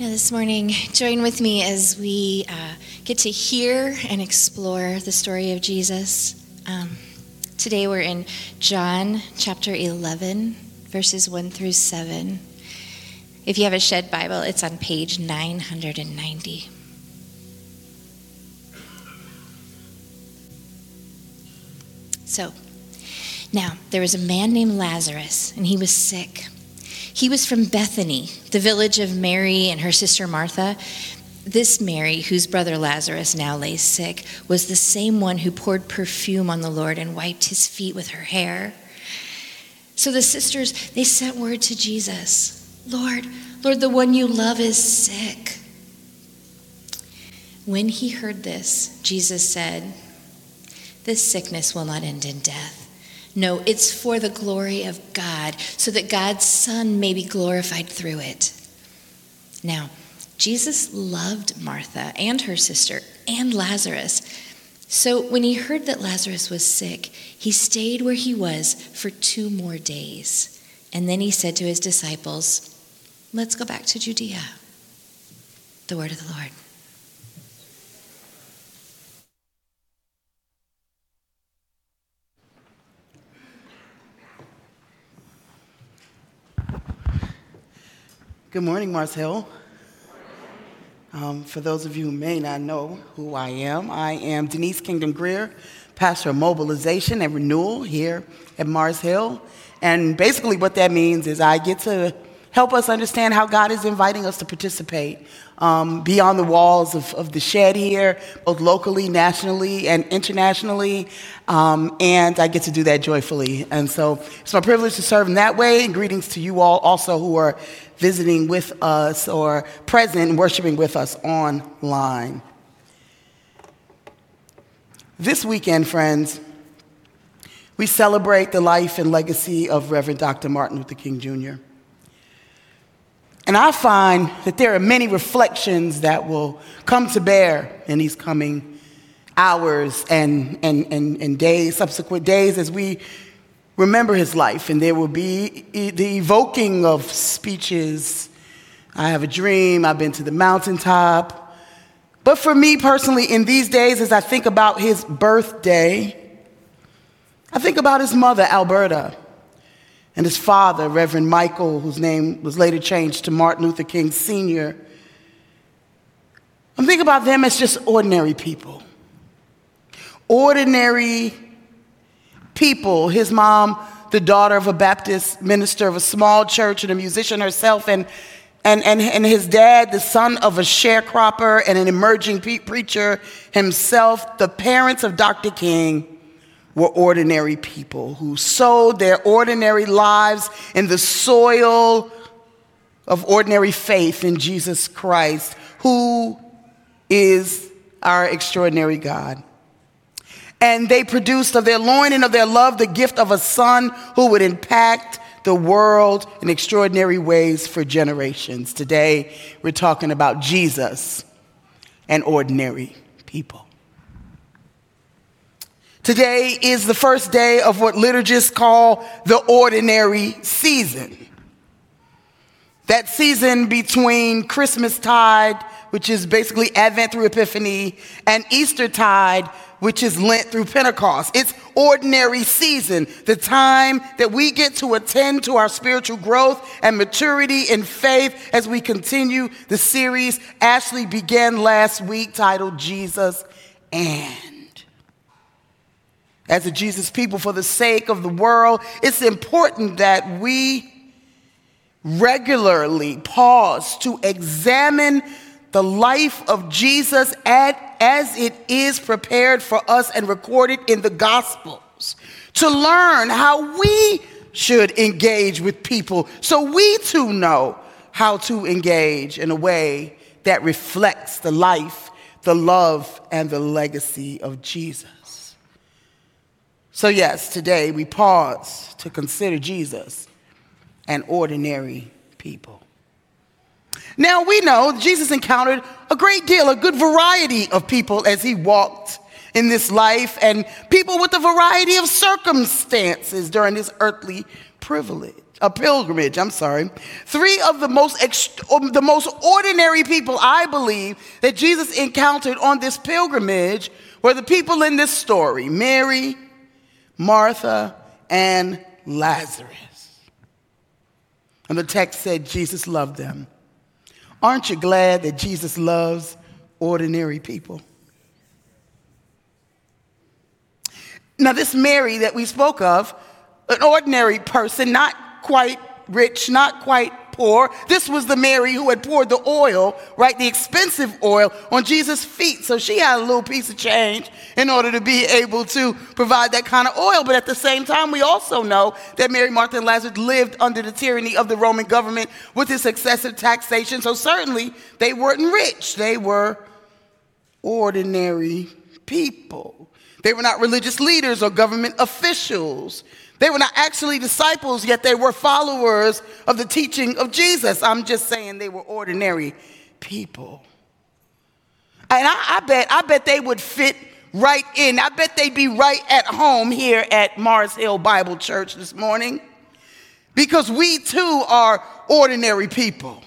Now, this morning, join with me as we uh, get to hear and explore the story of Jesus. Um, today, we're in John chapter 11, verses 1 through 7. If you have a Shed Bible, it's on page 990. So, now, there was a man named Lazarus, and he was sick. He was from Bethany, the village of Mary and her sister Martha. This Mary, whose brother Lazarus now lay sick, was the same one who poured perfume on the Lord and wiped his feet with her hair. So the sisters, they sent word to Jesus Lord, Lord, the one you love is sick. When he heard this, Jesus said, This sickness will not end in death no, it's for the glory of God, so that God's Son may be glorified through it. Now, Jesus loved Martha and her sister and Lazarus. So when he heard that Lazarus was sick, he stayed where he was for two more days. And then he said to his disciples, Let's go back to Judea. The word of the Lord. Good morning, Mars Hill. Um, for those of you who may not know who I am, I am Denise Kingdom Grier, pastor of mobilization and renewal here at Mars Hill. And basically, what that means is I get to help us understand how God is inviting us to participate um, beyond the walls of, of, the shed here, both locally, nationally, and internationally. Um, and I get to do that joyfully. And so it's my privilege to serve in that way. And greetings to you all also who are visiting with us or present and worshiping with us online. This weekend, friends, we celebrate the life and legacy of Reverend Dr. Martin Luther King Jr. And I find that there are many reflections that will come to bear in these coming hours and, and, and, and days, subsequent days, as we remember his life. And there will be the evoking of speeches. I have a dream, I've been to the mountaintop. But for me personally, in these days, as I think about his birthday, I think about his mother, Alberta and his father, Reverend Michael, whose name was later changed to Martin Luther King Sr. I'm thinking about them as just ordinary people. Ordinary people. His mom, the daughter of a Baptist minister of a small church and a musician herself, and, and, and, and his dad, the son of a sharecropper and an emerging preacher himself, the parents of Dr. King were ordinary people who sowed their ordinary lives in the soil of ordinary faith in Jesus Christ, who is our extraordinary God. And they produced of their loin and of their love the gift of a son who would impact the world in extraordinary ways for generations. Today, we're talking about Jesus and ordinary people. Today is the first day of what liturgists call the ordinary season. That season between Christmas tide, which is basically Advent through Epiphany, and Easter tide, which is Lent through Pentecost. It's ordinary season, the time that we get to attend to our spiritual growth and maturity in faith as we continue the series Ashley began last week titled Jesus and as a Jesus people for the sake of the world, it's important that we regularly pause to examine the life of Jesus as it is prepared for us and recorded in the Gospels, to learn how we should engage with people so we too know how to engage in a way that reflects the life, the love, and the legacy of Jesus. So, yes, today we pause to consider Jesus and ordinary people. Now, we know Jesus encountered a great deal, a good variety of people as he walked in this life, and people with a variety of circumstances during his earthly privilege. a pilgrimage, I'm sorry. Three of the most, ext- um, the most ordinary people, I believe, that Jesus encountered on this pilgrimage were the people in this story Mary, Martha, and Lazarus. And the text said Jesus loved them. Aren't you glad that Jesus loves ordinary people? Now, this Mary that we spoke of, an ordinary person, not quite rich, not quite poor. This was the Mary who had poured the oil, right, the expensive oil, on Jesus' feet. So she had a little piece of change in order to be able to provide that kind of oil. But at the same time, we also know that Mary, Martha, and Lazarus lived under the tyranny of the Roman government with its excessive taxation. So certainly they weren't rich, they were ordinary people. They were not religious leaders or government officials. They were not actually disciples, yet they were followers of the teaching of Jesus. I'm just saying they were ordinary people. And I, I, bet, I bet they would fit right in. I bet they'd be right at home here at Mars Hill Bible Church this morning. Because we too are ordinary people.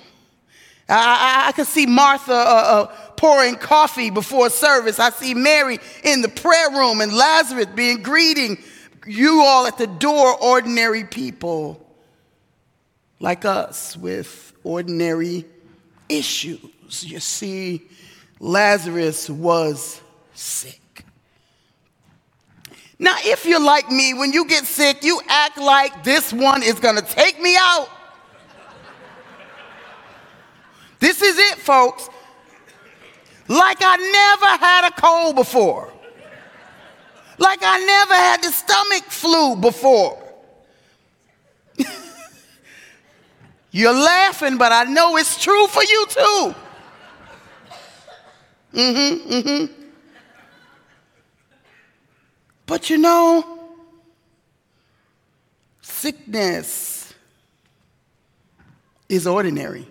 I, I, I see Martha uh, uh, pouring coffee before service. I see Mary in the prayer room and Lazarus being greeting you all at the door, ordinary people like us with ordinary issues. You see, Lazarus was sick. Now, if you're like me, when you get sick, you act like this one is to take me out. This is it, folks. Like I never had a cold before. Like I never had the stomach flu before. You're laughing, but I know it's true for you too. Mm-hmm, mm-hmm. But you know, sickness is ordinary.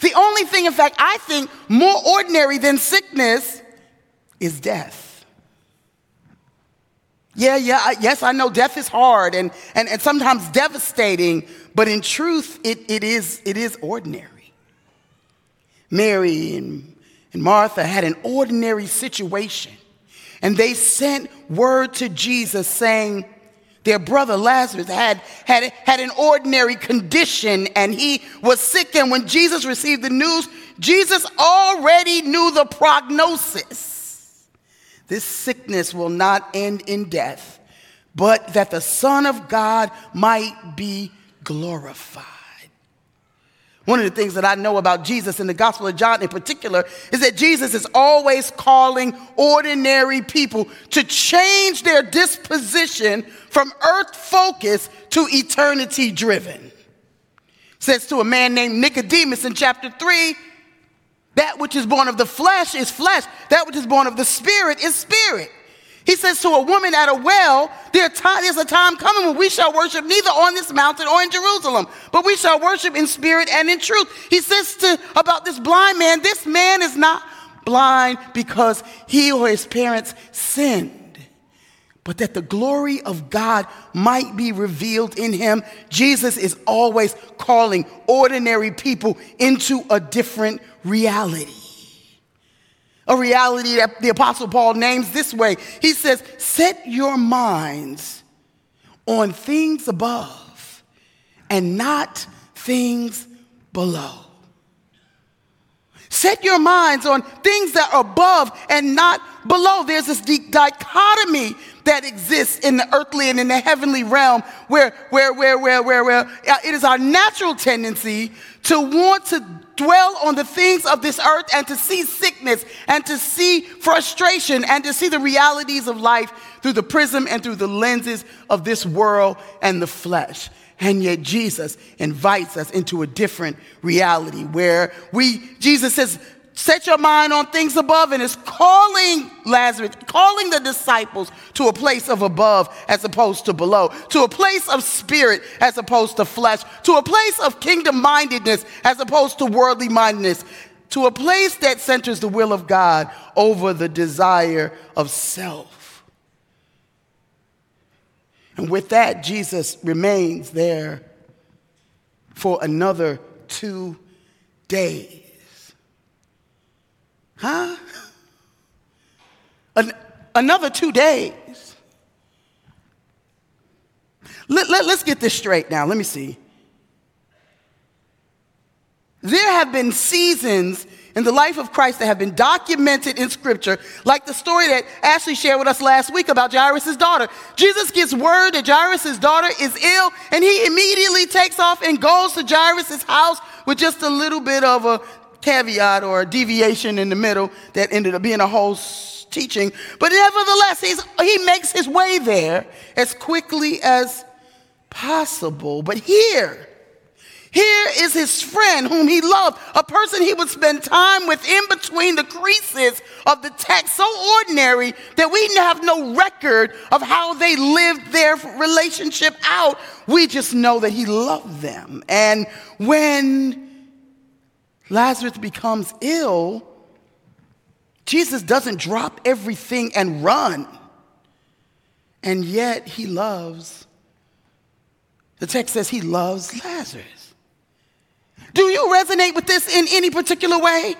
The only thing, in fact, I think more ordinary than sickness is death. Yeah, yeah, I, yes, I know death is hard and, and, and sometimes devastating, but in truth, it, it, is, it is ordinary. Mary and, and Martha had an ordinary situation, and they sent word to Jesus saying, their brother Lazarus had, had, had an ordinary condition and he was sick. And when Jesus received the news, Jesus already knew the prognosis this sickness will not end in death, but that the Son of God might be glorified. One of the things that I know about Jesus in the Gospel of John in particular is that Jesus is always calling ordinary people to change their disposition from earth focus to eternity driven. Says to a man named Nicodemus in chapter 3 that which is born of the flesh is flesh. That which is born of the spirit is spirit. He says to a woman at a well, there there's a time coming when we shall worship neither on this mountain or in Jerusalem, but we shall worship in spirit and in truth. He says to, about this blind man, this man is not blind because he or his parents sinned, but that the glory of God might be revealed in him. Jesus is always calling ordinary people into a different reality. A reality that the Apostle Paul names this way. He says, Set your minds on things above and not things below. Set your minds on things that are above and not below. There's this deep dichotomy that exists in the earthly and in the heavenly realm where, where, where, where, where, where uh, it is our natural tendency to want to dwell on the things of this earth and to see sickness and to see frustration and to see the realities of life through the prism and through the lenses of this world and the flesh. And yet Jesus invites us into a different reality where we, Jesus says, set your mind on things above and is calling Lazarus, calling the disciples to a place of above as opposed to below, to a place of spirit as opposed to flesh, to a place of kingdom mindedness as opposed to worldly mindedness, to a place that centers the will of God over the desire of self. And with that, Jesus remains there for another two days. Huh? An- another two days. Let, let, let's get this straight now. Let me see. There have been seasons in the life of Christ that have been documented in Scripture, like the story that Ashley shared with us last week about Jairus' daughter. Jesus gets word that Jairus' daughter is ill, and he immediately takes off and goes to Jairus' house with just a little bit of a caveat or a deviation in the middle that ended up being a whole teaching. But nevertheless, he makes his way there as quickly as possible. But here, here is his friend whom he loved, a person he would spend time with in between the creases of the text, so ordinary that we have no record of how they lived their relationship out. We just know that he loved them. And when Lazarus becomes ill, Jesus doesn't drop everything and run. And yet he loves, the text says he loves Lazarus. Do you resonate with this in any particular way?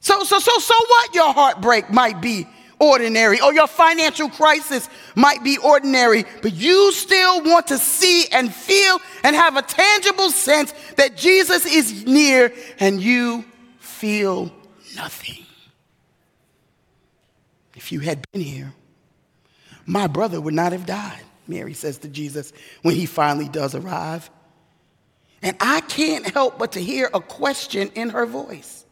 So, so, so, so what? Your heartbreak might be ordinary, or your financial crisis might be ordinary, but you still want to see and feel and have a tangible sense that Jesus is near and you feel nothing. If you had been here, my brother would not have died, Mary says to Jesus when he finally does arrive. And I can't help but to hear a question in her voice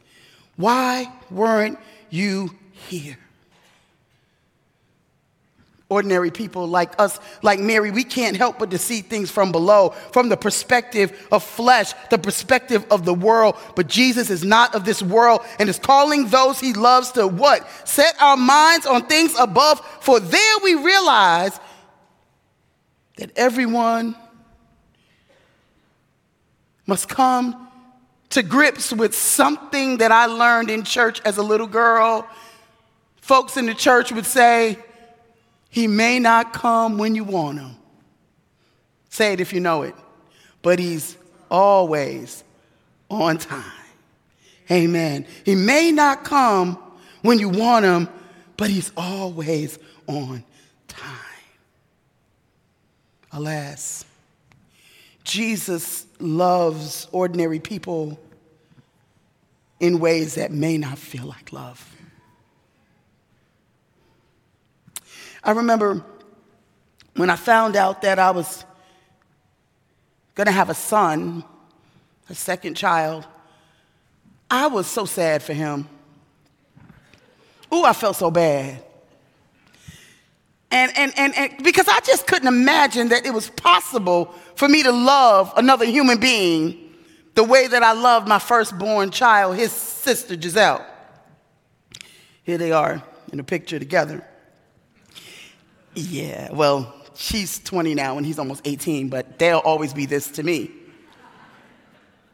Why weren't you here? Ordinary people like us, like Mary, we can't help but to see things from below, from the perspective of flesh, the perspective of the world. But Jesus is not of this world and is calling those he loves to what? Set our minds on things above, for there we realize that everyone must come to grips with something that I learned in church as a little girl. Folks in the church would say, He may not come when you want him. Say it if you know it. But He's always on time. Amen. He may not come when you want him, but He's always on time. Alas, Jesus loves ordinary people in ways that may not feel like love. I remember when I found out that I was going to have a son, a second child, I was so sad for him. Ooh, I felt so bad. And, and, and, and because I just couldn't imagine that it was possible for me to love another human being the way that I loved my firstborn child, his sister Giselle. Here they are in a picture together. Yeah, well, she's 20 now and he's almost 18, but they'll always be this to me.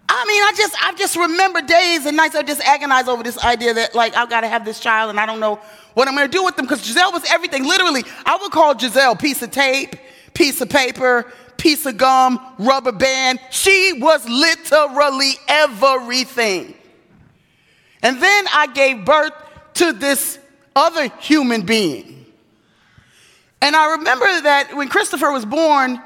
I mean, I just I just remember days and nights I just agonize over this idea that like I've got to have this child and I don't know what I'm going to do with them because Giselle was everything. Literally, I would call Giselle piece of tape, piece of paper, piece of gum, rubber band. She was literally everything. And then I gave birth to this other human being. And I remember that when Christopher was born,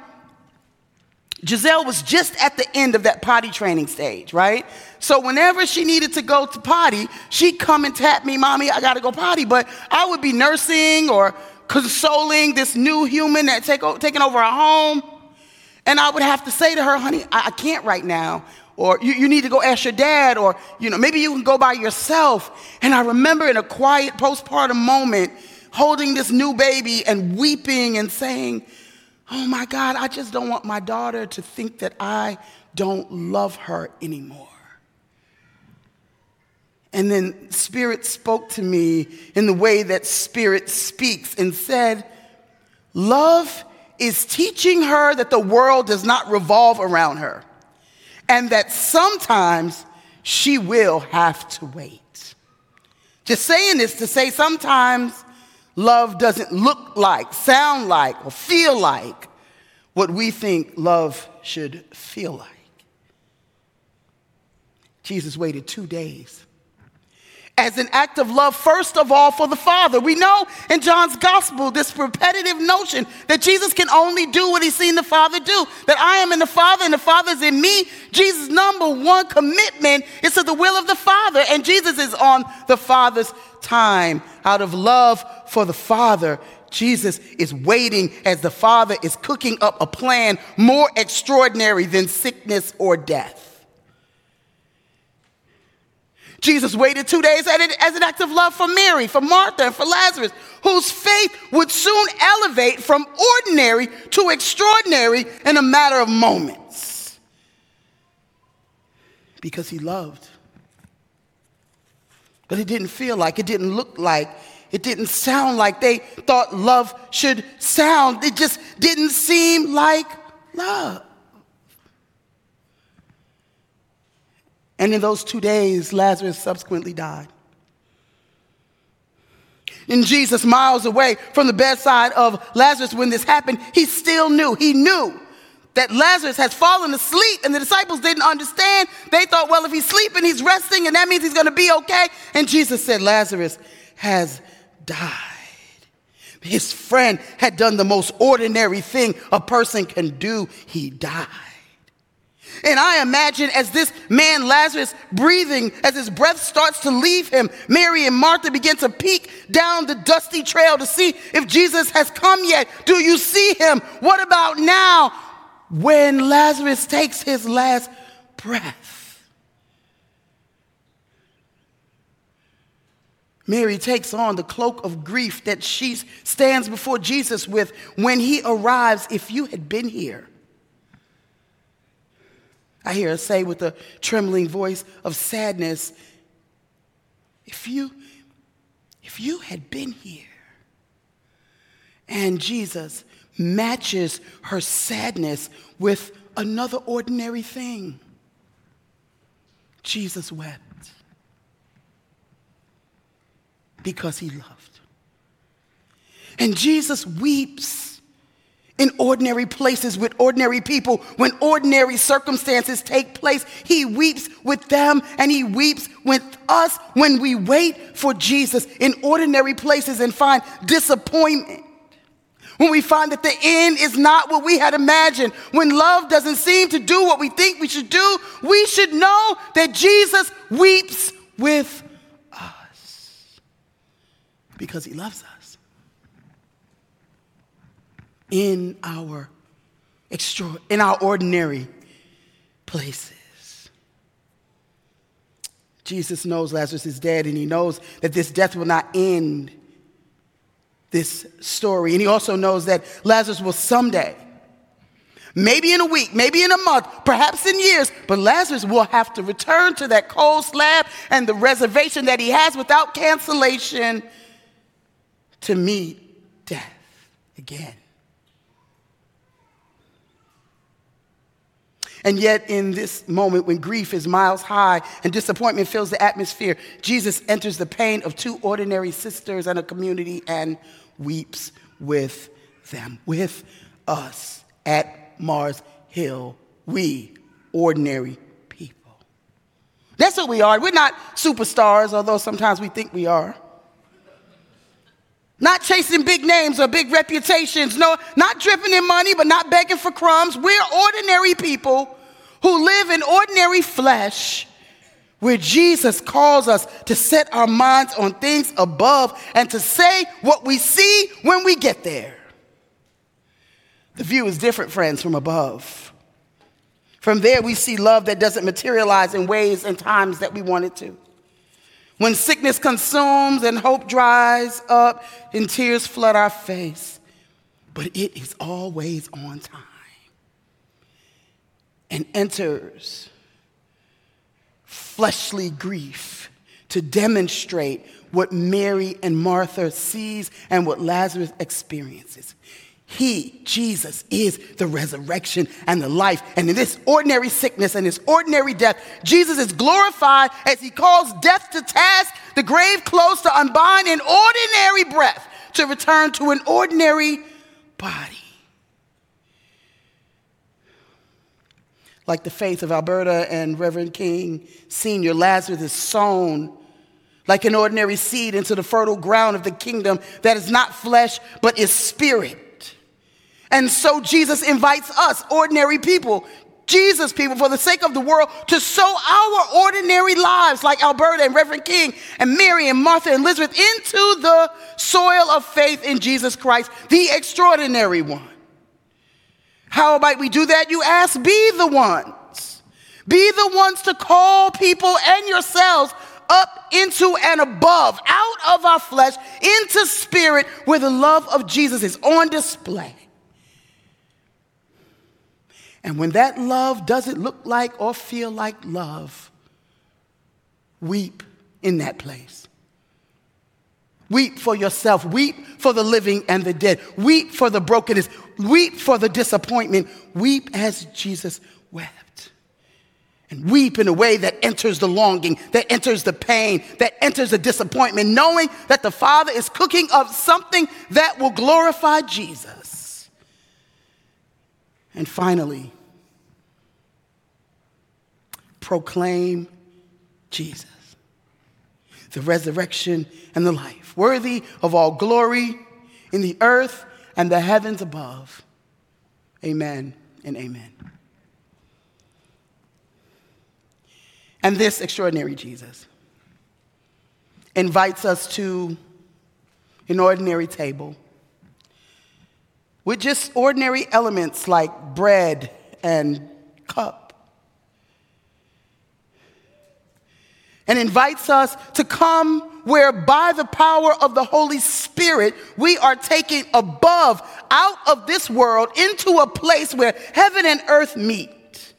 Giselle was just at the end of that potty training stage, right? So whenever she needed to go to potty, she'd come and tap me, Mommy, I gotta go potty. But I would be nursing or consoling this new human that take, taking over our home. And I would have to say to her, honey, I, I can't right now. Or you, you need to go ask your dad, or you know, maybe you can go by yourself. And I remember in a quiet postpartum moment, holding this new baby and weeping and saying, Oh my God, I just don't want my daughter to think that I don't love her anymore. And then Spirit spoke to me in the way that Spirit speaks and said, Love is teaching her that the world does not revolve around her and that sometimes she will have to wait. Just saying this to say sometimes love doesn't look like, sound like, or feel like what we think love should feel like. Jesus waited two days as an act of love, first of all, for the Father. We know in John's gospel this repetitive notion that Jesus can only do what he's seen the Father do, that I am in the Father and the Father is in me. Jesus' number one commitment is to the will of the Father, and Jesus is on the Father's time. Out of love for the Father, Jesus is waiting as the Father is cooking up a plan more extraordinary than sickness or death. Jesus waited two days as an act of love for Mary, for Martha, and for Lazarus, whose faith would soon elevate from ordinary to extraordinary in a matter of moments. Because he loved. But it didn't feel like, it didn't look like, it didn't sound like they thought love should sound. It just didn't seem like love. And in those two days, Lazarus subsequently died. And Jesus, miles away from the bedside of Lazarus when this happened, he still knew. He knew that Lazarus has fallen asleep, and the disciples didn't understand. They thought, well, if he's sleeping, he's resting, and that means he's going to be okay. And Jesus said, Lazarus has died. His friend had done the most ordinary thing a person can do. He died. And I imagine as this man Lazarus breathing, as his breath starts to leave him, Mary and Martha begin to peek down the dusty trail to see if Jesus has come yet. Do you see him? What about now when Lazarus takes his last breath? Mary takes on the cloak of grief that she stands before Jesus with when he arrives. If you had been here, I hear her say with a trembling voice of sadness, if you, if you had been here, and Jesus matches her sadness with another ordinary thing. Jesus wept because he loved. And Jesus weeps in ordinary places with ordinary people, when ordinary circumstances take place, He weeps with them and He weeps with us when we wait for Jesus. In ordinary places and find disappointment. When we find that the end is not what we had imagined, when love doesn't seem to do what we think we should do, we should know that Jesus weeps with us. Because He loves us in our extra, in our ordinary places. Jesus knows Lazarus is dead, and he knows that this death will not end this story. And he also knows that Lazarus will someday, maybe in a week, maybe in a month, perhaps in years, but Lazarus will have to return to that cold slab and the reservation that he has without cancellation to meet death again. And yet, in this moment when grief is miles high and disappointment fills the atmosphere, Jesus enters the pain of two ordinary sisters and a community and weeps with them, with us at Mars Hill. We, ordinary people. That's what we are. We're not superstars, although sometimes we think we are. Not chasing big names or big reputations. No, not dripping in money, but not begging for crumbs. We're ordinary people who live in ordinary flesh, where Jesus calls us to set our minds on things above and to say what we see when we get there. The view is different, friends, from above. From there, we see love that doesn't materialize in ways and times that we want it to. When sickness consumes and hope dries up and tears flood our face, but it is always on time and enters fleshly grief to demonstrate what Mary and Martha sees and what Lazarus experiences. He, Jesus, is the resurrection and the life. And in this ordinary sickness and this ordinary death, Jesus is glorified as he calls death to task, the grave closed to unbind an ordinary breath to return to an ordinary body. Like the faith of Alberta and Reverend King Sr., Lazarus is sown like an ordinary seed into the fertile ground of the kingdom that is not flesh, but is spirit. And so Jesus invites us, ordinary people, Jesus people, for the sake of the world, to sow our ordinary lives, like Alberta and Reverend King and Mary and Martha and Elizabeth, into the soil of faith in Jesus Christ, the extraordinary one. How might we do that? You ask, be the ones. Be the ones to call people and yourselves up into and above, out of our flesh, into spirit, where the love of Jesus is on display. And when that love doesn't look like or feel like love, weep in that place. Weep for yourself. Weep for the living and the dead. Weep for the brokenness. Weep for the disappointment. Weep as Jesus wept. And weep in a way that enters the longing, that enters the pain, that enters the disappointment, knowing that the Father is cooking up something that will glorify Jesus. And finally, proclaim Jesus, the resurrection and the life, worthy of all glory in the earth and the heavens above. Amen and amen. And this extraordinary Jesus invites us to an ordinary table with just ordinary elements like bread and cup. And invites us to come where by the power of the Holy Spirit, we are taken above, out of this world, into a place where heaven and earth meet.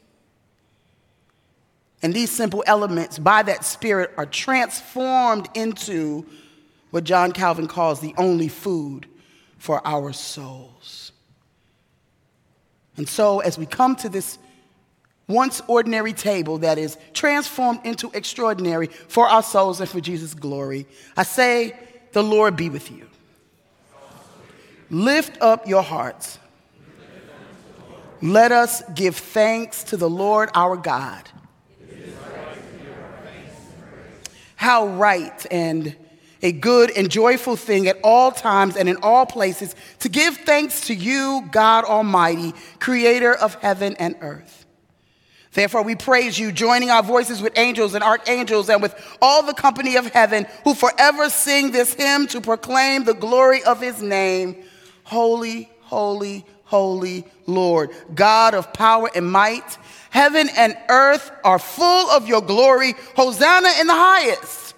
And these simple elements, by that Spirit, are transformed into what John Calvin calls the only food for our souls. And so, as we come to this once ordinary table that is transformed into extraordinary for our souls and for Jesus' glory, I say, The Lord be with you. Lift up your hearts. Let us give thanks to the Lord our God. How right and a good and joyful thing at all times and in all places to give thanks to you, God Almighty, creator of heaven and earth. Therefore, we praise you, joining our voices with angels and archangels and with all the company of heaven who forever sing this hymn to proclaim the glory of his name. Holy, holy, holy Lord, God of power and might. Heaven and earth are full of your glory. Hosanna in the highest.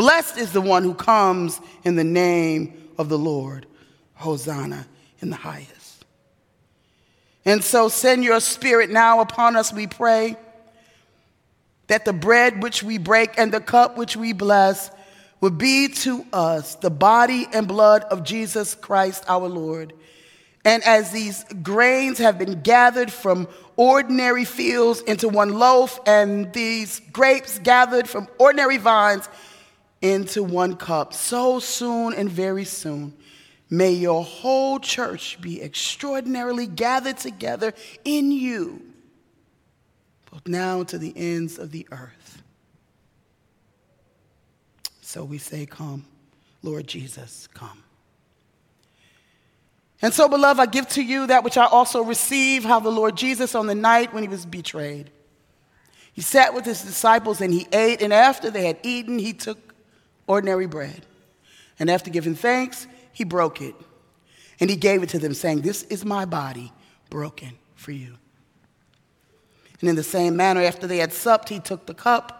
Blessed is the one who comes in the name of the Lord. Hosanna in the highest. And so send your spirit now upon us, we pray, that the bread which we break and the cup which we bless would be to us the body and blood of Jesus Christ our Lord. And as these grains have been gathered from ordinary fields into one loaf, and these grapes gathered from ordinary vines into one cup. So soon and very soon, may your whole church be extraordinarily gathered together in you, both now to the ends of the earth. So we say, Come, Lord Jesus, come. And so, beloved, I give to you that which I also received how the Lord Jesus, on the night when he was betrayed, he sat with his disciples and he ate, and after they had eaten, he took ordinary bread. And after giving thanks, he broke it. And he gave it to them, saying, This is my body broken for you. And in the same manner, after they had supped, he took the cup.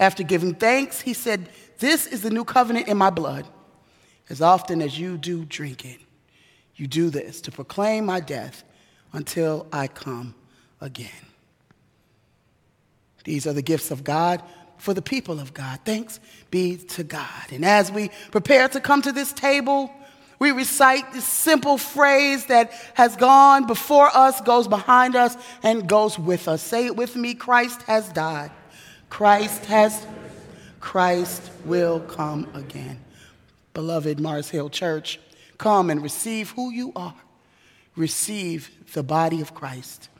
After giving thanks, he said, This is the new covenant in my blood. As often as you do drink it, you do this to proclaim my death until I come again. These are the gifts of God for the people of God. Thanks be to God. And as we prepare to come to this table, we recite this simple phrase that has gone before us, goes behind us, and goes with us. Say it with me Christ has died. Christ has, Christ will come again. beloved Mars Hill Church, come and receive who you are. Receive the body of Christ,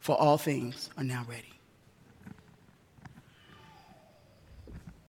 for all things are now ready.